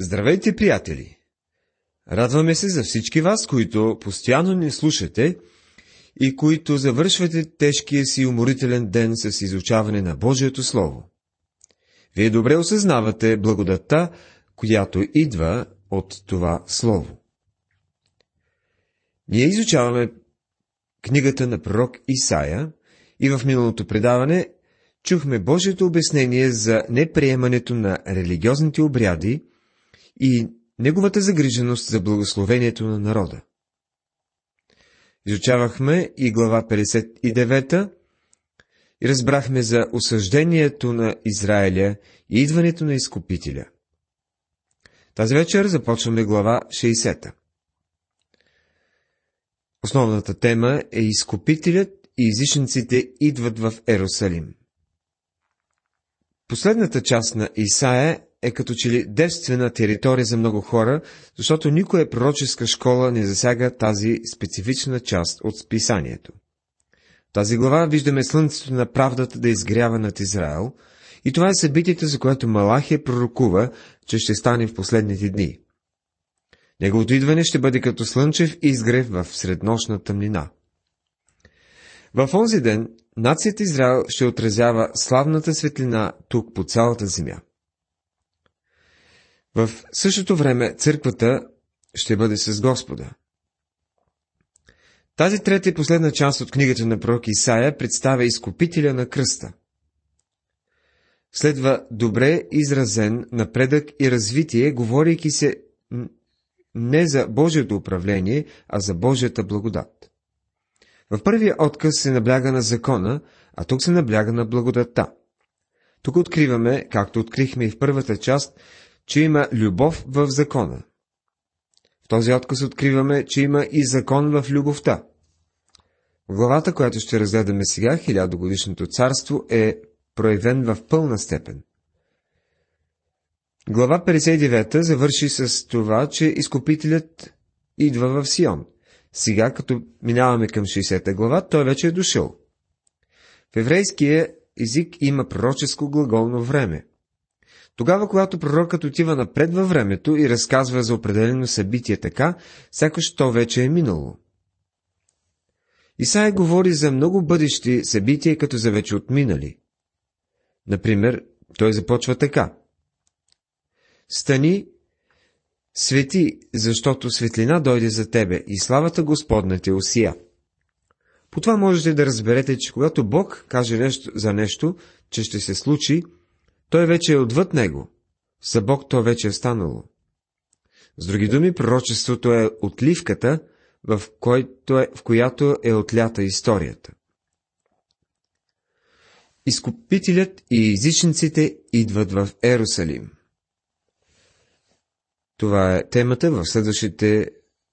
Здравейте, приятели! Радваме се за всички вас, които постоянно ни слушате и които завършвате тежкия си уморителен ден с изучаване на Божието Слово. Вие добре осъзнавате благодатта, която идва от това Слово. Ние изучаваме книгата на пророк Исаия и в миналото предаване чухме Божието обяснение за неприемането на религиозните обряди и неговата загриженост за благословението на народа. Изучавахме и глава 59 и разбрахме за осъждението на Израиля и идването на изкупителя. Тази вечер започваме глава 60. Основната тема е изкупителят и езичниците идват в Ерусалим. Последната част на Исаия е като че ли девствена територия за много хора, защото никоя пророческа школа не засяга тази специфична част от списанието. В тази глава виждаме слънцето на правдата да изгрява над Израел, и това е събитието, за което Малахия пророкува, че ще стане в последните дни. Неговото идване ще бъде като слънчев изгрев в среднощна тъмнина. В онзи ден нацията Израел ще отразява славната светлина тук по цялата земя. В същото време църквата ще бъде с Господа. Тази трета и последна част от книгата на пророк Исаия представя изкупителя на кръста. Следва добре изразен напредък и развитие, говорейки се не за Божието управление, а за Божията благодат. В първия отказ се набляга на закона, а тук се набляга на благодата. Тук откриваме, както открихме и в първата част, че има любов в закона. В този отказ откриваме, че има и закон в любовта. Главата, която ще разгледаме сега, хилядогодишното царство, е проявен в пълна степен. Глава 59 завърши с това, че изкупителят идва в Сион. Сега, като минаваме към 60 глава, той вече е дошъл. В еврейския език има пророческо глаголно време. Тогава, когато пророкът отива напред във времето и разказва за определено събитие така, сякаш то вече е минало. Исаия говори за много бъдещи събития, като за вече отминали. Например, той започва така. Стани, свети, защото светлина дойде за тебе и славата Господна те усия. По това можете да разберете, че когато Бог каже нещо за нещо, че ще се случи, той вече е отвъд него. За Бог то вече е станало. С други думи, пророчеството е отливката, в, който е, в която е отлята историята. Изкупителят и езичниците идват в Ерусалим. Това е темата в следващите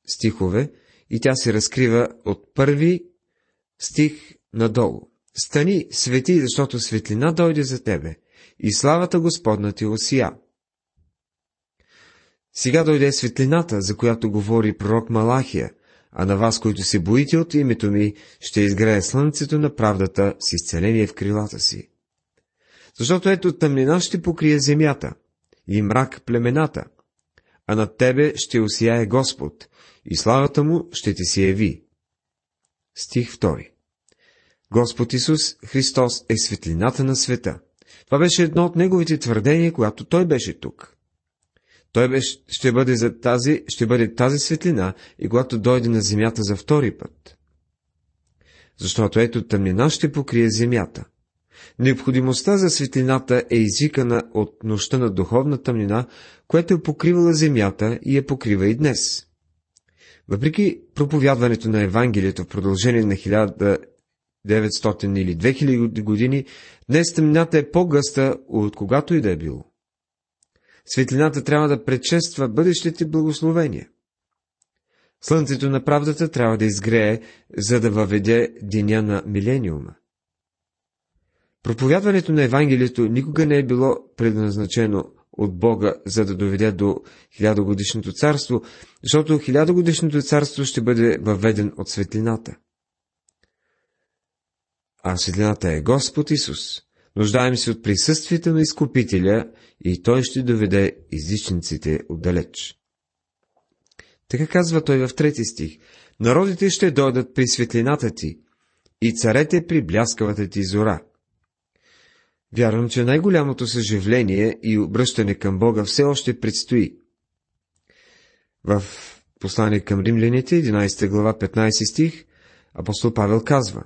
стихове и тя се разкрива от първи стих надолу. Стани, свети, защото светлина дойде за тебе и славата Господна ти осия. Сега дойде светлината, за която говори пророк Малахия, а на вас, които се боите от името ми, ще изгрее слънцето на правдата с изцеление в крилата си. Защото ето тъмнина ще покрие земята и мрак племената, а над тебе ще осияе Господ и славата му ще ти се яви. Стих 2 Господ Исус Христос е светлината на света. Това беше едно от неговите твърдения, когато той беше тук. Той беше, ще, бъде за тази, ще бъде тази светлина и когато дойде на земята за втори път. Защото ето тъмнина ще покрие земята. Необходимостта за светлината е изикана от нощта на духовна тъмнина, която е покривала земята и я покрива и днес. Въпреки проповядването на Евангелието в продължение на 1900 или 2000 години, днес тъмнината е по-гъста от когато и да е било. Светлината трябва да предшества бъдещите благословения. Слънцето на правдата трябва да изгрее, за да въведе деня на милениума. Проповядването на Евангелието никога не е било предназначено от Бога, за да доведе до хилядогодишното царство, защото хилядогодишното царство ще бъде въведен от светлината. А светлината е Господ Исус. Нуждаем се от присъствието на изкупителя и той ще доведе изличниците отдалеч. Така казва той в трети стих. Народите ще дойдат при светлината ти и царете при бляскавата ти зора. Вярвам, че най-голямото съживление и обръщане към Бога все още предстои. В послание към римляните, 11 глава, 15 стих, апостол Павел казва,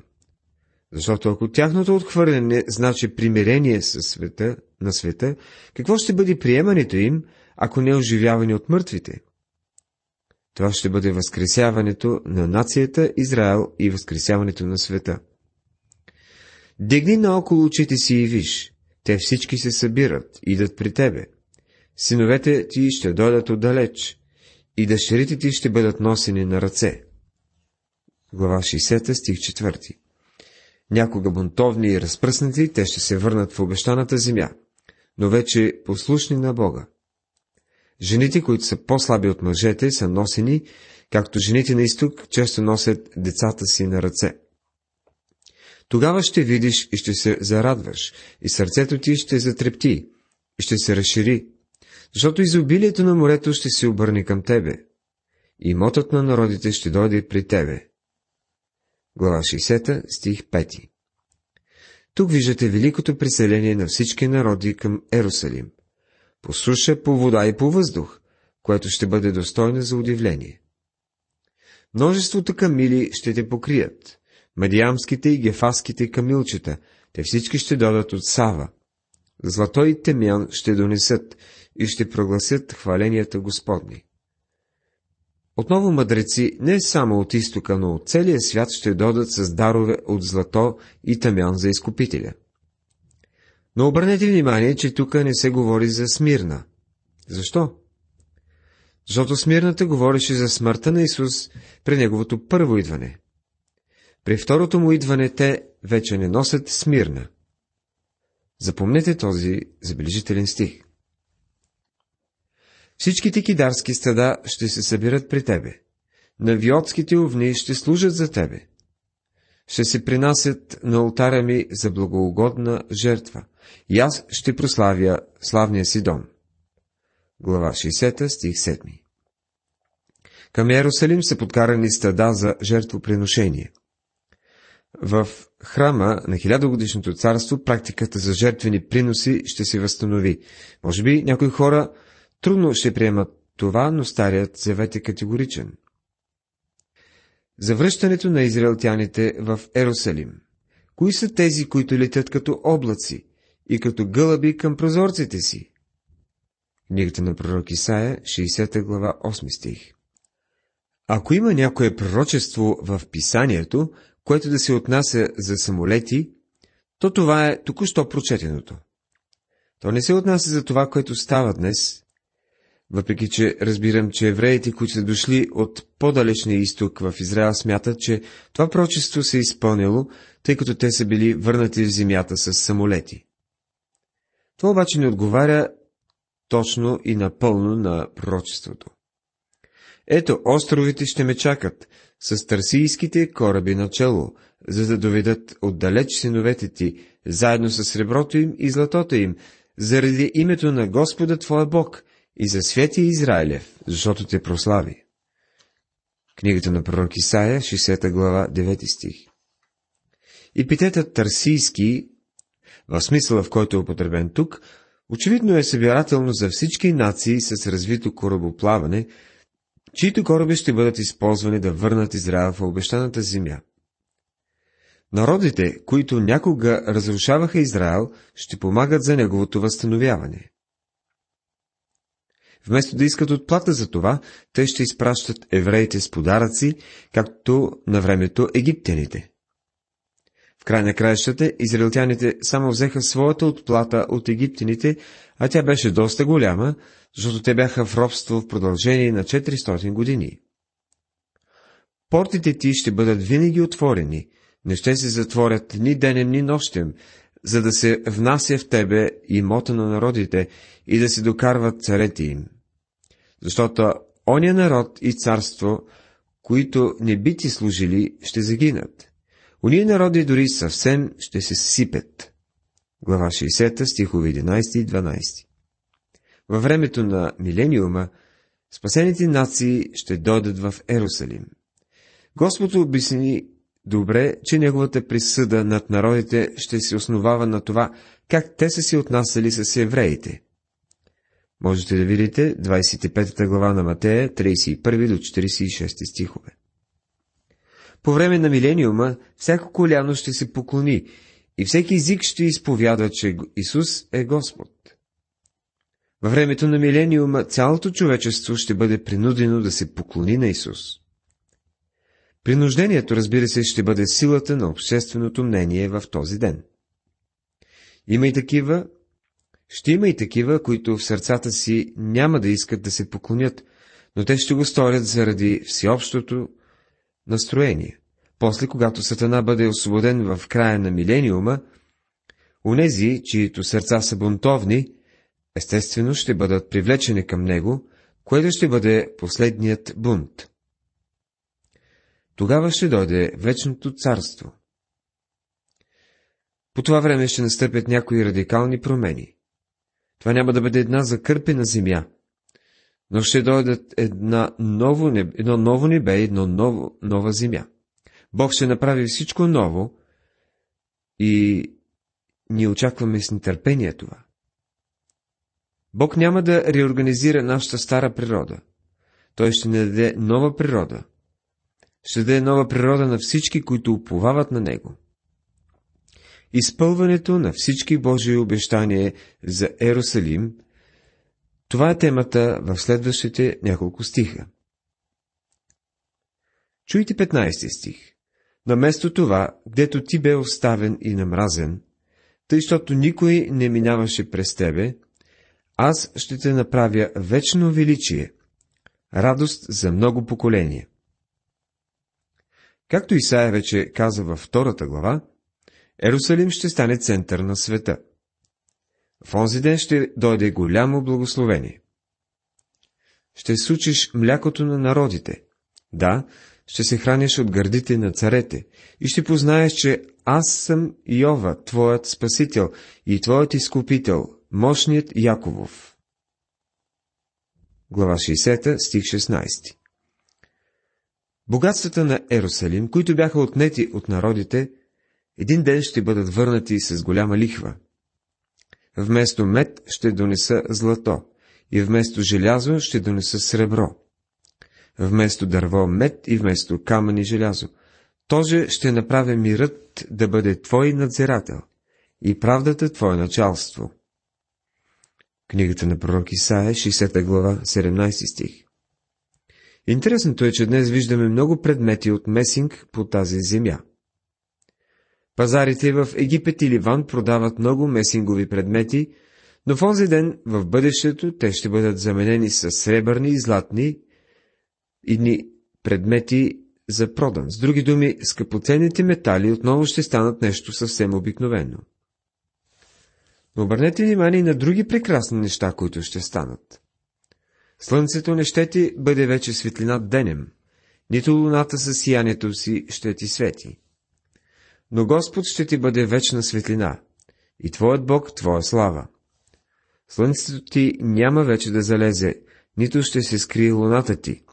защото ако тяхното отхвърляне значи примирение със света, на света, какво ще бъде приемането им, ако не е оживяване от мъртвите? Това ще бъде възкресяването на нацията Израел и възкресяването на света. Дигни наоколо очите си и виж, те всички се събират, идат при тебе. Синовете ти ще дойдат отдалеч, и дъщерите ти ще бъдат носени на ръце. Глава 60, стих 4 Някога бунтовни и разпръснати, те ще се върнат в обещаната земя, но вече послушни на Бога. Жените, които са по-слаби от мъжете, са носени, както жените на изток често носят децата си на ръце. Тогава ще видиш и ще се зарадваш, и сърцето ти ще затрепти, и ще се разшири, защото изобилието на морето ще се обърне към тебе, и мотът на народите ще дойде при тебе. Глава 60, стих 5 Тук виждате великото преселение на всички народи към Ерусалим. По суша, по вода и по въздух, което ще бъде достойно за удивление. Множеството камили ще те покрият, Медиамските и гефаските камилчета, те всички ще додат от Сава. Злато и темян ще донесат и ще прогласят хваленията Господни. Отново мъдреци не само от изтока, но от целия свят ще додат с дарове от злато и тамян за изкупителя. Но обърнете внимание, че тук не се говори за Смирна. Защо? Защото Смирната говореше за смъртта на Исус при Неговото първо идване. При второто му идване те вече не носят Смирна. Запомнете този забележителен стих. Всичките кидарски стада ще се събират при тебе. Навиотските овни ще служат за тебе. Ще се принасят на алтаря ми за благоугодна жертва. И аз ще прославя славния си дом. Глава 60, стих 7 Към Иерусалим са подкарани стада за жертвоприношение. В храма на хилядогодишното царство практиката за жертвени приноси ще се възстанови. Може би някои хора Трудно ще приемат това, но Старият завет е категоричен. Завръщането на израелтяните в Ерусалим. Кои са тези, които летят като облаци и като гълъби към прозорците си? Книгата на пророк Исаия, 60 глава, 8 стих. Ако има някое пророчество в писанието, което да се отнася за самолети, то това е току-що прочетеното. То не се отнася за това, което става днес, въпреки че разбирам, че евреите, които са дошли от по-далечния изток в Израел, смятат, че това прочество се е изпълнило, тъй като те са били върнати в земята с самолети. Това обаче не отговаря точно и напълно на пророчеството. Ето, островите ще ме чакат, с търсийските кораби начало, за да доведат отдалеч синовете ти, заедно с среброто им и златото им, заради името на Господа Твоя Бог – и за Свети Израилев, защото те прослави. Книгата на пророк Исаия, 60 глава, 9 стих. Епитетът Тарсийски, в смисъла в който е употребен тук, очевидно е събирателно за всички нации с развито корабоплаване, чието кораби ще бъдат използвани да върнат Израел в обещаната земя. Народите, които някога разрушаваха Израел, ще помагат за неговото възстановяване. Вместо да искат отплата за това, те ще изпращат евреите с подаръци, както на времето египтяните. В край на краищата, израелтяните само взеха своята отплата от египтяните, а тя беше доста голяма, защото те бяха в робство в продължение на 400 години. Портите ти ще бъдат винаги отворени, не ще се затворят ни денем, ни нощем, за да се внася в тебе имота на народите и да се докарват царете им защото оня народ и царство, които не би ти служили, ще загинат. Уния народи дори съвсем ще се сипят. глава 60, стихове 11 и 12. Във времето на милениума, спасените нации ще дойдат в Ерусалим. Господ обясни добре, че неговата присъда над народите ще се основава на това, как те са се отнасяли с евреите. Можете да видите 25 глава на Матея, 31 до 46 стихове. По време на милениума всяко коляно ще се поклони и всеки език ще изповяда, че Исус е Господ. Във времето на милениума цялото човечество ще бъде принудено да се поклони на Исус. Принуждението, разбира се, ще бъде силата на общественото мнение в този ден. Има и такива, ще има и такива, които в сърцата си няма да искат да се поклонят, но те ще го сторят заради всеобщото настроение. После, когато Сатана бъде освободен в края на милениума, унези, чието сърца са бунтовни, естествено ще бъдат привлечени към него, което ще бъде последният бунт. Тогава ще дойде вечното царство. По това време ще настъпят някои радикални промени. Това няма да бъде една закърпена земя, но ще дойдат една ново небе, едно ново небе и едно ново, нова земя. Бог ще направи всичко ново и ние очакваме с нетърпение това. Бог няма да реорганизира нашата стара природа. Той ще ни даде нова природа. Ще даде нова природа на всички, които уповават на Него. Изпълването на всички Божии обещания за Ерусалим, това е темата в следващите няколко стиха. Чуйте 15 стих. Наместо това, гдето ти бе оставен и намразен, тъй, защото никой не минаваше през тебе, аз ще те направя вечно величие, радост за много поколения. Както Исаия вече каза във втората глава, Ерусалим ще стане център на света. В онзи ден ще дойде голямо благословение. Ще сучиш млякото на народите. Да, ще се храниш от гърдите на царете и ще познаеш, че аз съм Йова, твоят спасител и твоят изкупител, мощният Яковов. Глава 60, стих 16 Богатствата на Ерусалим, които бяха отнети от народите, един ден ще бъдат върнати с голяма лихва. Вместо мед ще донеса злато и вместо желязо ще донеса сребро. Вместо дърво мед и вместо камъни желязо. Тоже ще направя мирът да бъде твой надзирател и правдата твое началство. Книгата на пророк Исаия, 60 глава, 17 стих. Интересното е, че днес виждаме много предмети от месинг по тази земя. Пазарите в Египет и Ливан продават много месингови предмети, но в онзи ден, в бъдещето, те ще бъдат заменени с сребърни и златни идни предмети за продан. С други думи, скъпоценните метали отново ще станат нещо съвсем обикновено. Но обърнете внимание на други прекрасни неща, които ще станат. Слънцето не ще ти бъде вече светлина денем, нито луната със сиянието си ще ти свети. Но Господ ще ти бъде вечна светлина, и Твоят Бог Твоя слава. Слънцето ти няма вече да залезе, нито ще се скрие луната ти,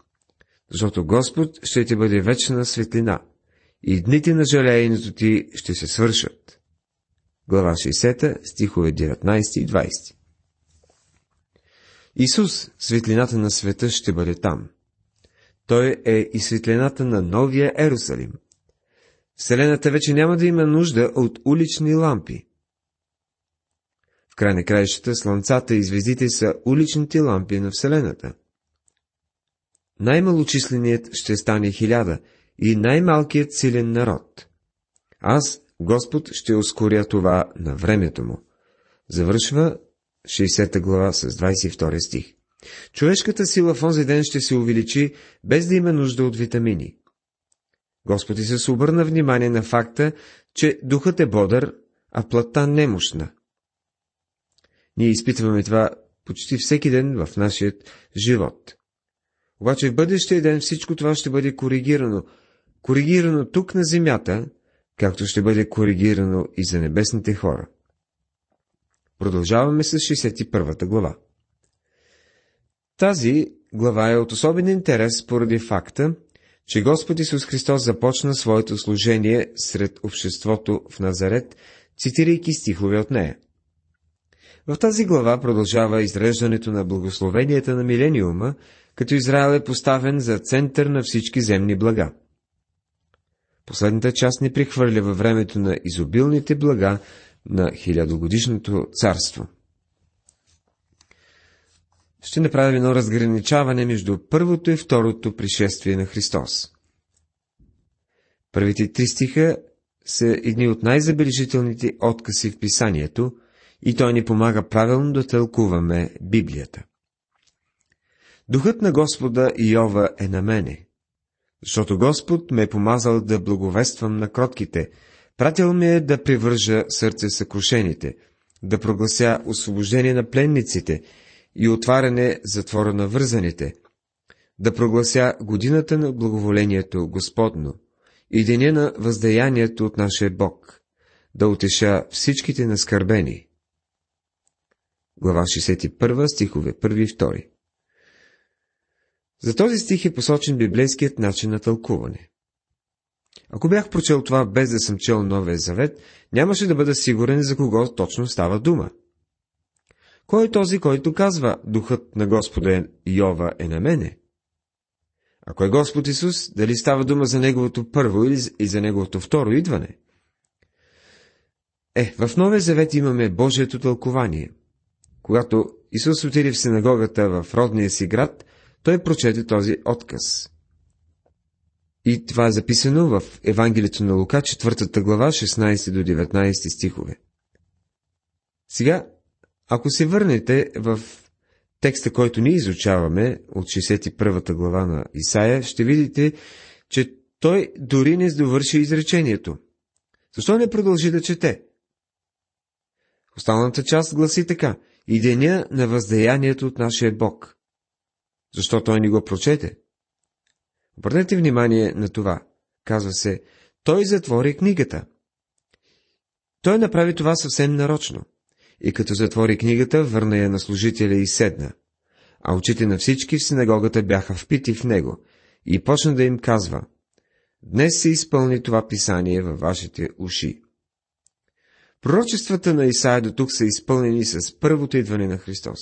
защото Господ ще ти бъде вечна светлина, и дните на жалеенето ти ще се свършат. Глава 60, стихове 19 и 20 Исус, светлината на света, ще бъде там. Той е и светлината на новия Ерусалим. Вселената вече няма да има нужда от улични лампи. В край на краищата слънцата и звездите са уличните лампи на Вселената. Най-малочисленият ще стане хиляда и най-малкият силен народ. Аз, Господ, ще ускоря това на времето му. Завършва 60 глава с 22 стих. Човешката сила в онзи ден ще се увеличи, без да има нужда от витамини. Господ се обърна внимание на факта, че духът е бодър, а плътта немощна. Ние изпитваме това почти всеки ден в нашия живот. Обаче в бъдещия ден всичко това ще бъде коригирано. Коригирано тук на земята, както ще бъде коригирано и за небесните хора. Продължаваме с 61 глава. Тази глава е от особен интерес поради факта, че Господ Исус Христос започна своето служение сред обществото в Назарет, цитирайки стихове от нея. В тази глава продължава изреждането на благословенията на милениума, като Израел е поставен за център на всички земни блага. Последната част ни прихвърля във времето на изобилните блага на хилядогодишното царство. Ще направим едно разграничаване между първото и второто пришествие на Христос. Първите три стиха са едни от най-забележителните откази в писанието и той ни помага правилно да тълкуваме Библията. Духът на Господа Иова е на мене, защото Господ ме е помазал да благовествам на кротките, пратил ме е да привържа сърце съкрушените, да проглася освобождение на пленниците и отваряне затвора на вързаните, да проглася годината на благоволението Господно и деня на въздаянието от нашия Бог, да утеша всичките наскърбени. Глава 61, стихове 1 и 2 За този стих е посочен библейският начин на тълкуване. Ако бях прочел това без да съм чел Новия завет, нямаше да бъда сигурен за кого точно става дума. Кой е този, който казва, духът на Господа Йова е на мене? Ако е Господ Исус, дали става дума за Неговото първо и за Неговото второ идване? Е, в Новия Завет имаме Божието тълкование. Когато Исус отиде в синагогата в родния си град, той прочете този отказ. И това е записано в Евангелието на Лука, 4 глава, 16 до 19 стихове. Сега, ако се върнете в текста, който ние изучаваме от 61 глава на Исаия, ще видите, че той дори не довърши изречението. Защо не продължи да чете? Останалата част гласи така. И деня на въздаянието от нашия Бог. Защо той ни го прочете? Обърнете внимание на това. Казва се, той затвори книгата. Той направи това съвсем нарочно. И като затвори книгата, върна я на служителя и седна. А очите на всички в синагогата бяха впити в него и почна да им казва, Днес се изпълни това писание във вашите уши. Пророчествата на Исаия до тук са изпълнени с първото идване на Христос.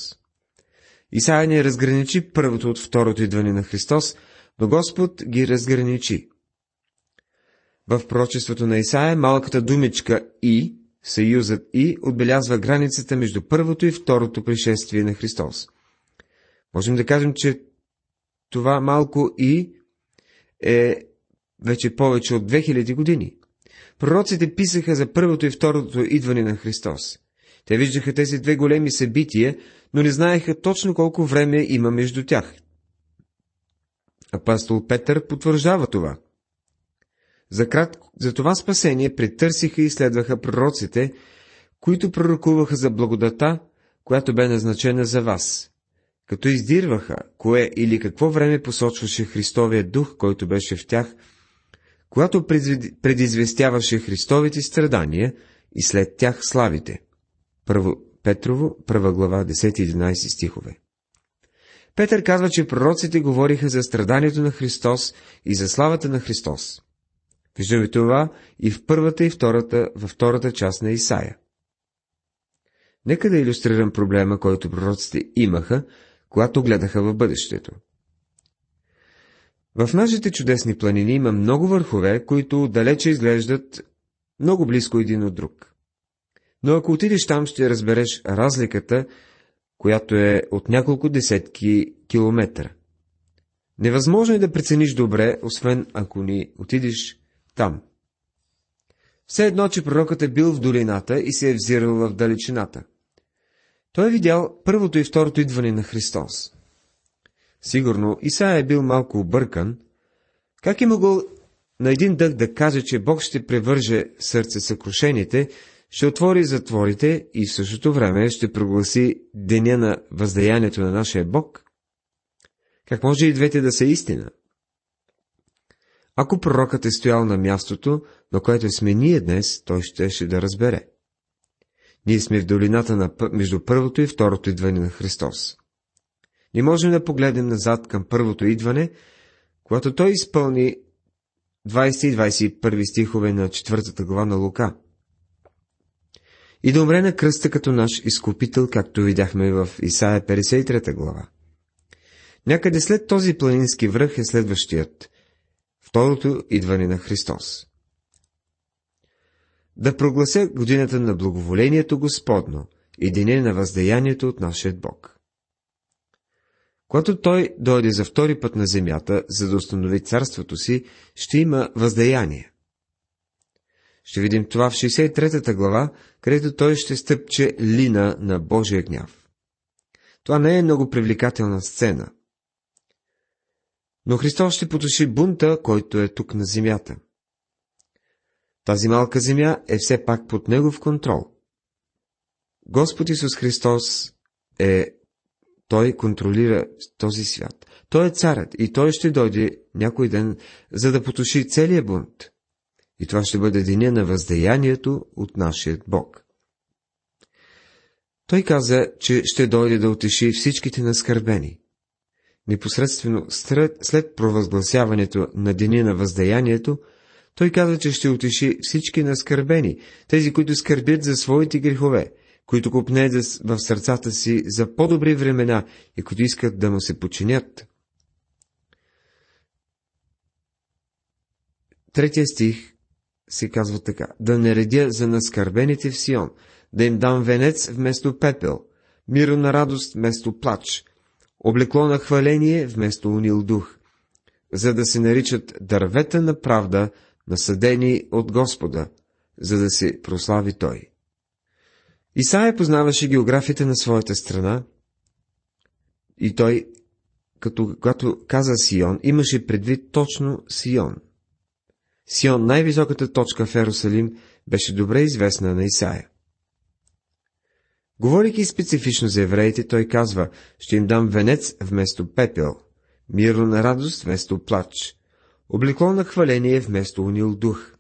Исаия не разграничи първото от второто идване на Христос, но Господ ги разграничи. В пророчеството на Исаия малката думичка «и», съюзът «и» отбелязва границата между първото и второто пришествие на Христос. Можем да кажем, че това малко «и» е вече повече от 2000 години. Пророците писаха за първото и второто идване на Христос. Те виждаха тези две големи събития, но не знаеха точно колко време има между тях. Апостол Петър потвърждава това. За, крат... за това спасение претърсиха и следваха пророците, които пророкуваха за благодата, която бе назначена за вас, като издирваха, кое или какво време посочваше Христовия дух, който беше в тях, когато предизвестяваше Христовите страдания и след тях славите. Първо Петрово, първа глава, 10-11 стихове. Петър казва, че пророците говориха за страданието на Христос и за славата на Христос. Виждаме това и в първата и втората, във втората част на Исаия. Нека да иллюстрирам проблема, който пророците имаха, когато гледаха в бъдещето. В нашите чудесни планини има много върхове, които далече изглеждат много близко един от друг. Но ако отидеш там, ще разбереш разликата, която е от няколко десетки километра. Невъзможно е да прецениш добре, освен ако ни отидеш там. Все едно, че пророкът е бил в долината и се е взирал в далечината. Той е видял първото и второто идване на Христос. Сигурно Исаия е бил малко объркан. Как е могъл на един дъх да каже, че Бог ще превърже сърце съкрушените, ще отвори затворите и в същото време ще прогласи деня на въздаянието на нашия Бог? Как може и двете да са истина? Ако пророкът е стоял на мястото, на което сме ние днес, той щеше да разбере. Ние сме в долината на, между първото и второто идване на Христос. Не можем да погледнем назад към първото идване, когато Той изпълни 20 и 21 стихове на четвъртата глава на Лука. И да умре на кръста като наш изкупител, както видяхме в Исаия 53 глава. Някъде след този планински връх е следващият, второто идване на Христос. Да проглася годината на благоволението Господно и деня на въздаянието от нашия Бог. Когато той дойде за втори път на земята, за да установи царството си, ще има въздаяние. Ще видим това в 63-та глава, където той ще стъпче лина на Божия гняв. Това не е много привлекателна сцена. Но Христос ще потуши бунта, който е тук на земята. Тази малка земя е все пак под Негов контрол. Господ Исус Христос е той контролира този свят. Той е царят и той ще дойде някой ден, за да потуши целият бунт. И това ще бъде деня на въздеянието от нашия Бог. Той каза, че ще дойде да утеши всичките наскърбени. Непосредствено след провъзгласяването на деня на въздеянието, той каза, че ще утеши всички наскърбени, тези, които скърбят за своите грехове, които купнеят в сърцата си за по-добри времена и които искат да му се починят. Третия стих се казва така. Да не редя за наскърбените в Сион, да им дам венец вместо пепел, миро на радост вместо плач, облекло на хваление вместо унил дух, за да се наричат дървета на правда, насъдени от Господа, за да се прослави Той. Исаия познаваше географията на своята страна и той, като, когато каза Сион, имаше предвид точно Сион. Сион, най-високата точка в Ерусалим, беше добре известна на Исаия. Говорейки специфично за евреите, той казва, ще им дам венец вместо пепел, миро на радост вместо плач, облекло на хваление вместо унил дух.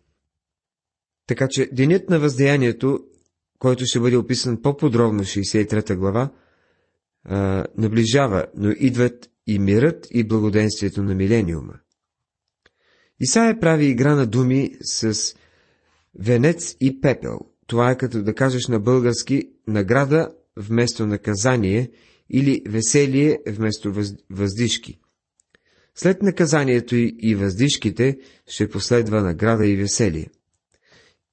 Така че денят на въздеянието който ще бъде описан по-подробно в 63 глава, наближава, но идват и мирът и благоденствието на милениума. Исаия прави игра на думи с венец и пепел. Това е като да кажеш на български награда вместо наказание или веселие вместо въз... въздишки. След наказанието и въздишките ще последва награда и веселие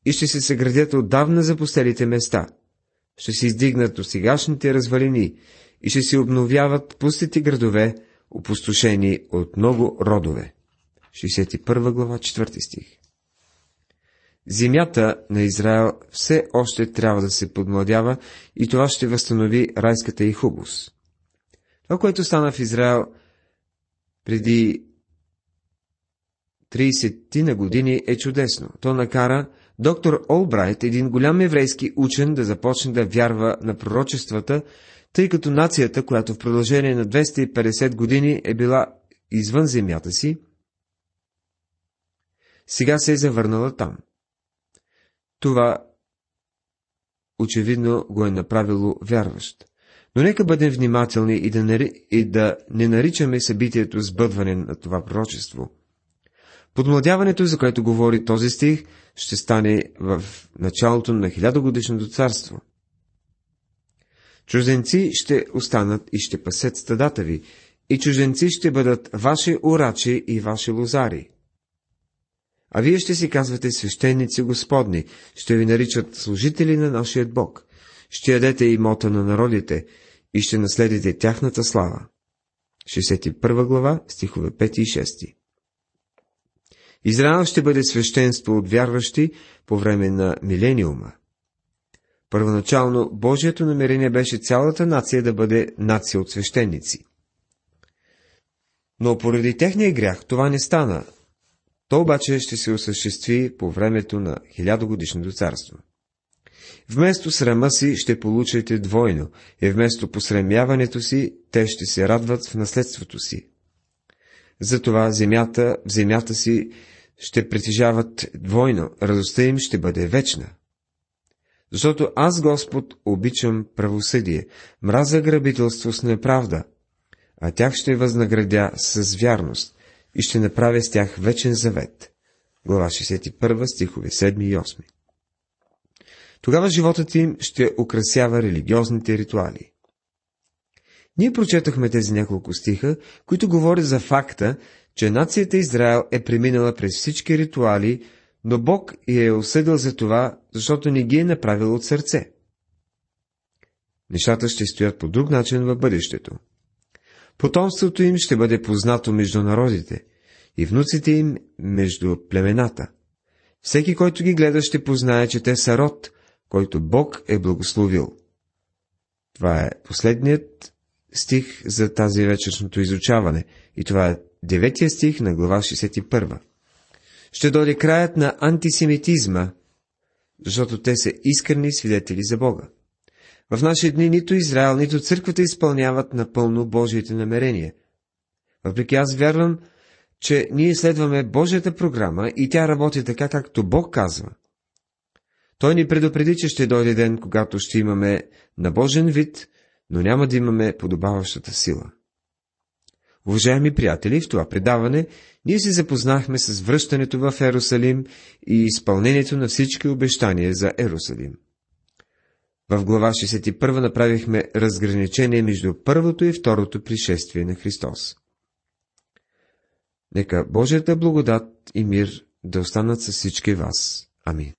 и ще се съградят отдавна запустелите места. Ще се издигнат до сегашните развалини и ще се обновяват пустите градове, опустошени от много родове. 61 глава, 4 стих Земята на Израел все още трябва да се подмладява и това ще възстанови райската и хубост. Това, което стана в Израел преди 30 на години е чудесно. То накара доктор Олбрайт, един голям еврейски учен, да започне да вярва на пророчествата, тъй като нацията, която в продължение на 250 години е била извън земята си, сега се е завърнала там. Това очевидно го е направило вярващ. Но нека бъдем внимателни и да, нари... и да не наричаме събитието сбъдване на това пророчество – Подмладяването, за което говори този стих, ще стане в началото на хилядогодишното царство. Чужденци ще останат и ще пасят стадата ви, и чужденци ще бъдат ваши урачи и ваши лозари. А вие ще си казвате свещеници Господни, ще ви наричат служители на нашия Бог, ще ядете имота на народите и ще наследите тяхната слава. 61 глава, стихове 5 и 6 Израел ще бъде свещенство от вярващи по време на милениума. Първоначално Божието намерение беше цялата нация да бъде нация от свещеници. Но поради техния грях това не стана. То обаче ще се осъществи по времето на хилядогодишното царство. Вместо срама си ще получите двойно, и вместо посремяването си, те ще се радват в наследството си. Затова земята, в земята си ще притежават двойно, радостта им ще бъде вечна. Защото аз, Господ, обичам правосъдие, мразя грабителство с неправда, а тях ще възнаградя с вярност и ще направя с тях вечен завет. Глава 61, стихове 7 и 8. Тогава животът им ще украсява религиозните ритуали. Ние прочетахме тези няколко стиха, които говорят за факта, че нацията Израел е преминала през всички ритуали, но Бог я е осъдил за това, защото не ги е направил от сърце. Нещата ще стоят по друг начин в бъдещето. Потомството им ще бъде познато между народите и внуците им между племената. Всеки, който ги гледа, ще познае, че те са род, който Бог е благословил. Това е последният стих за тази вечерното изучаване и това е деветия стих на глава 61. Ще дойде краят на антисемитизма, защото те са искрени свидетели за Бога. В наши дни нито Израел, нито църквата изпълняват напълно Божиите намерения. Въпреки аз вярвам, че ние следваме Божията програма и тя работи така, както Бог казва. Той ни предупреди, че ще дойде ден, когато ще имаме на Божен вид, но няма да имаме подобаващата сила. Уважаеми приятели, в това предаване ние се запознахме с връщането в Ерусалим и изпълнението на всички обещания за Ерусалим. В глава 61 направихме разграничение между първото и второто пришествие на Христос. Нека Божията благодат и мир да останат с всички вас. Амин.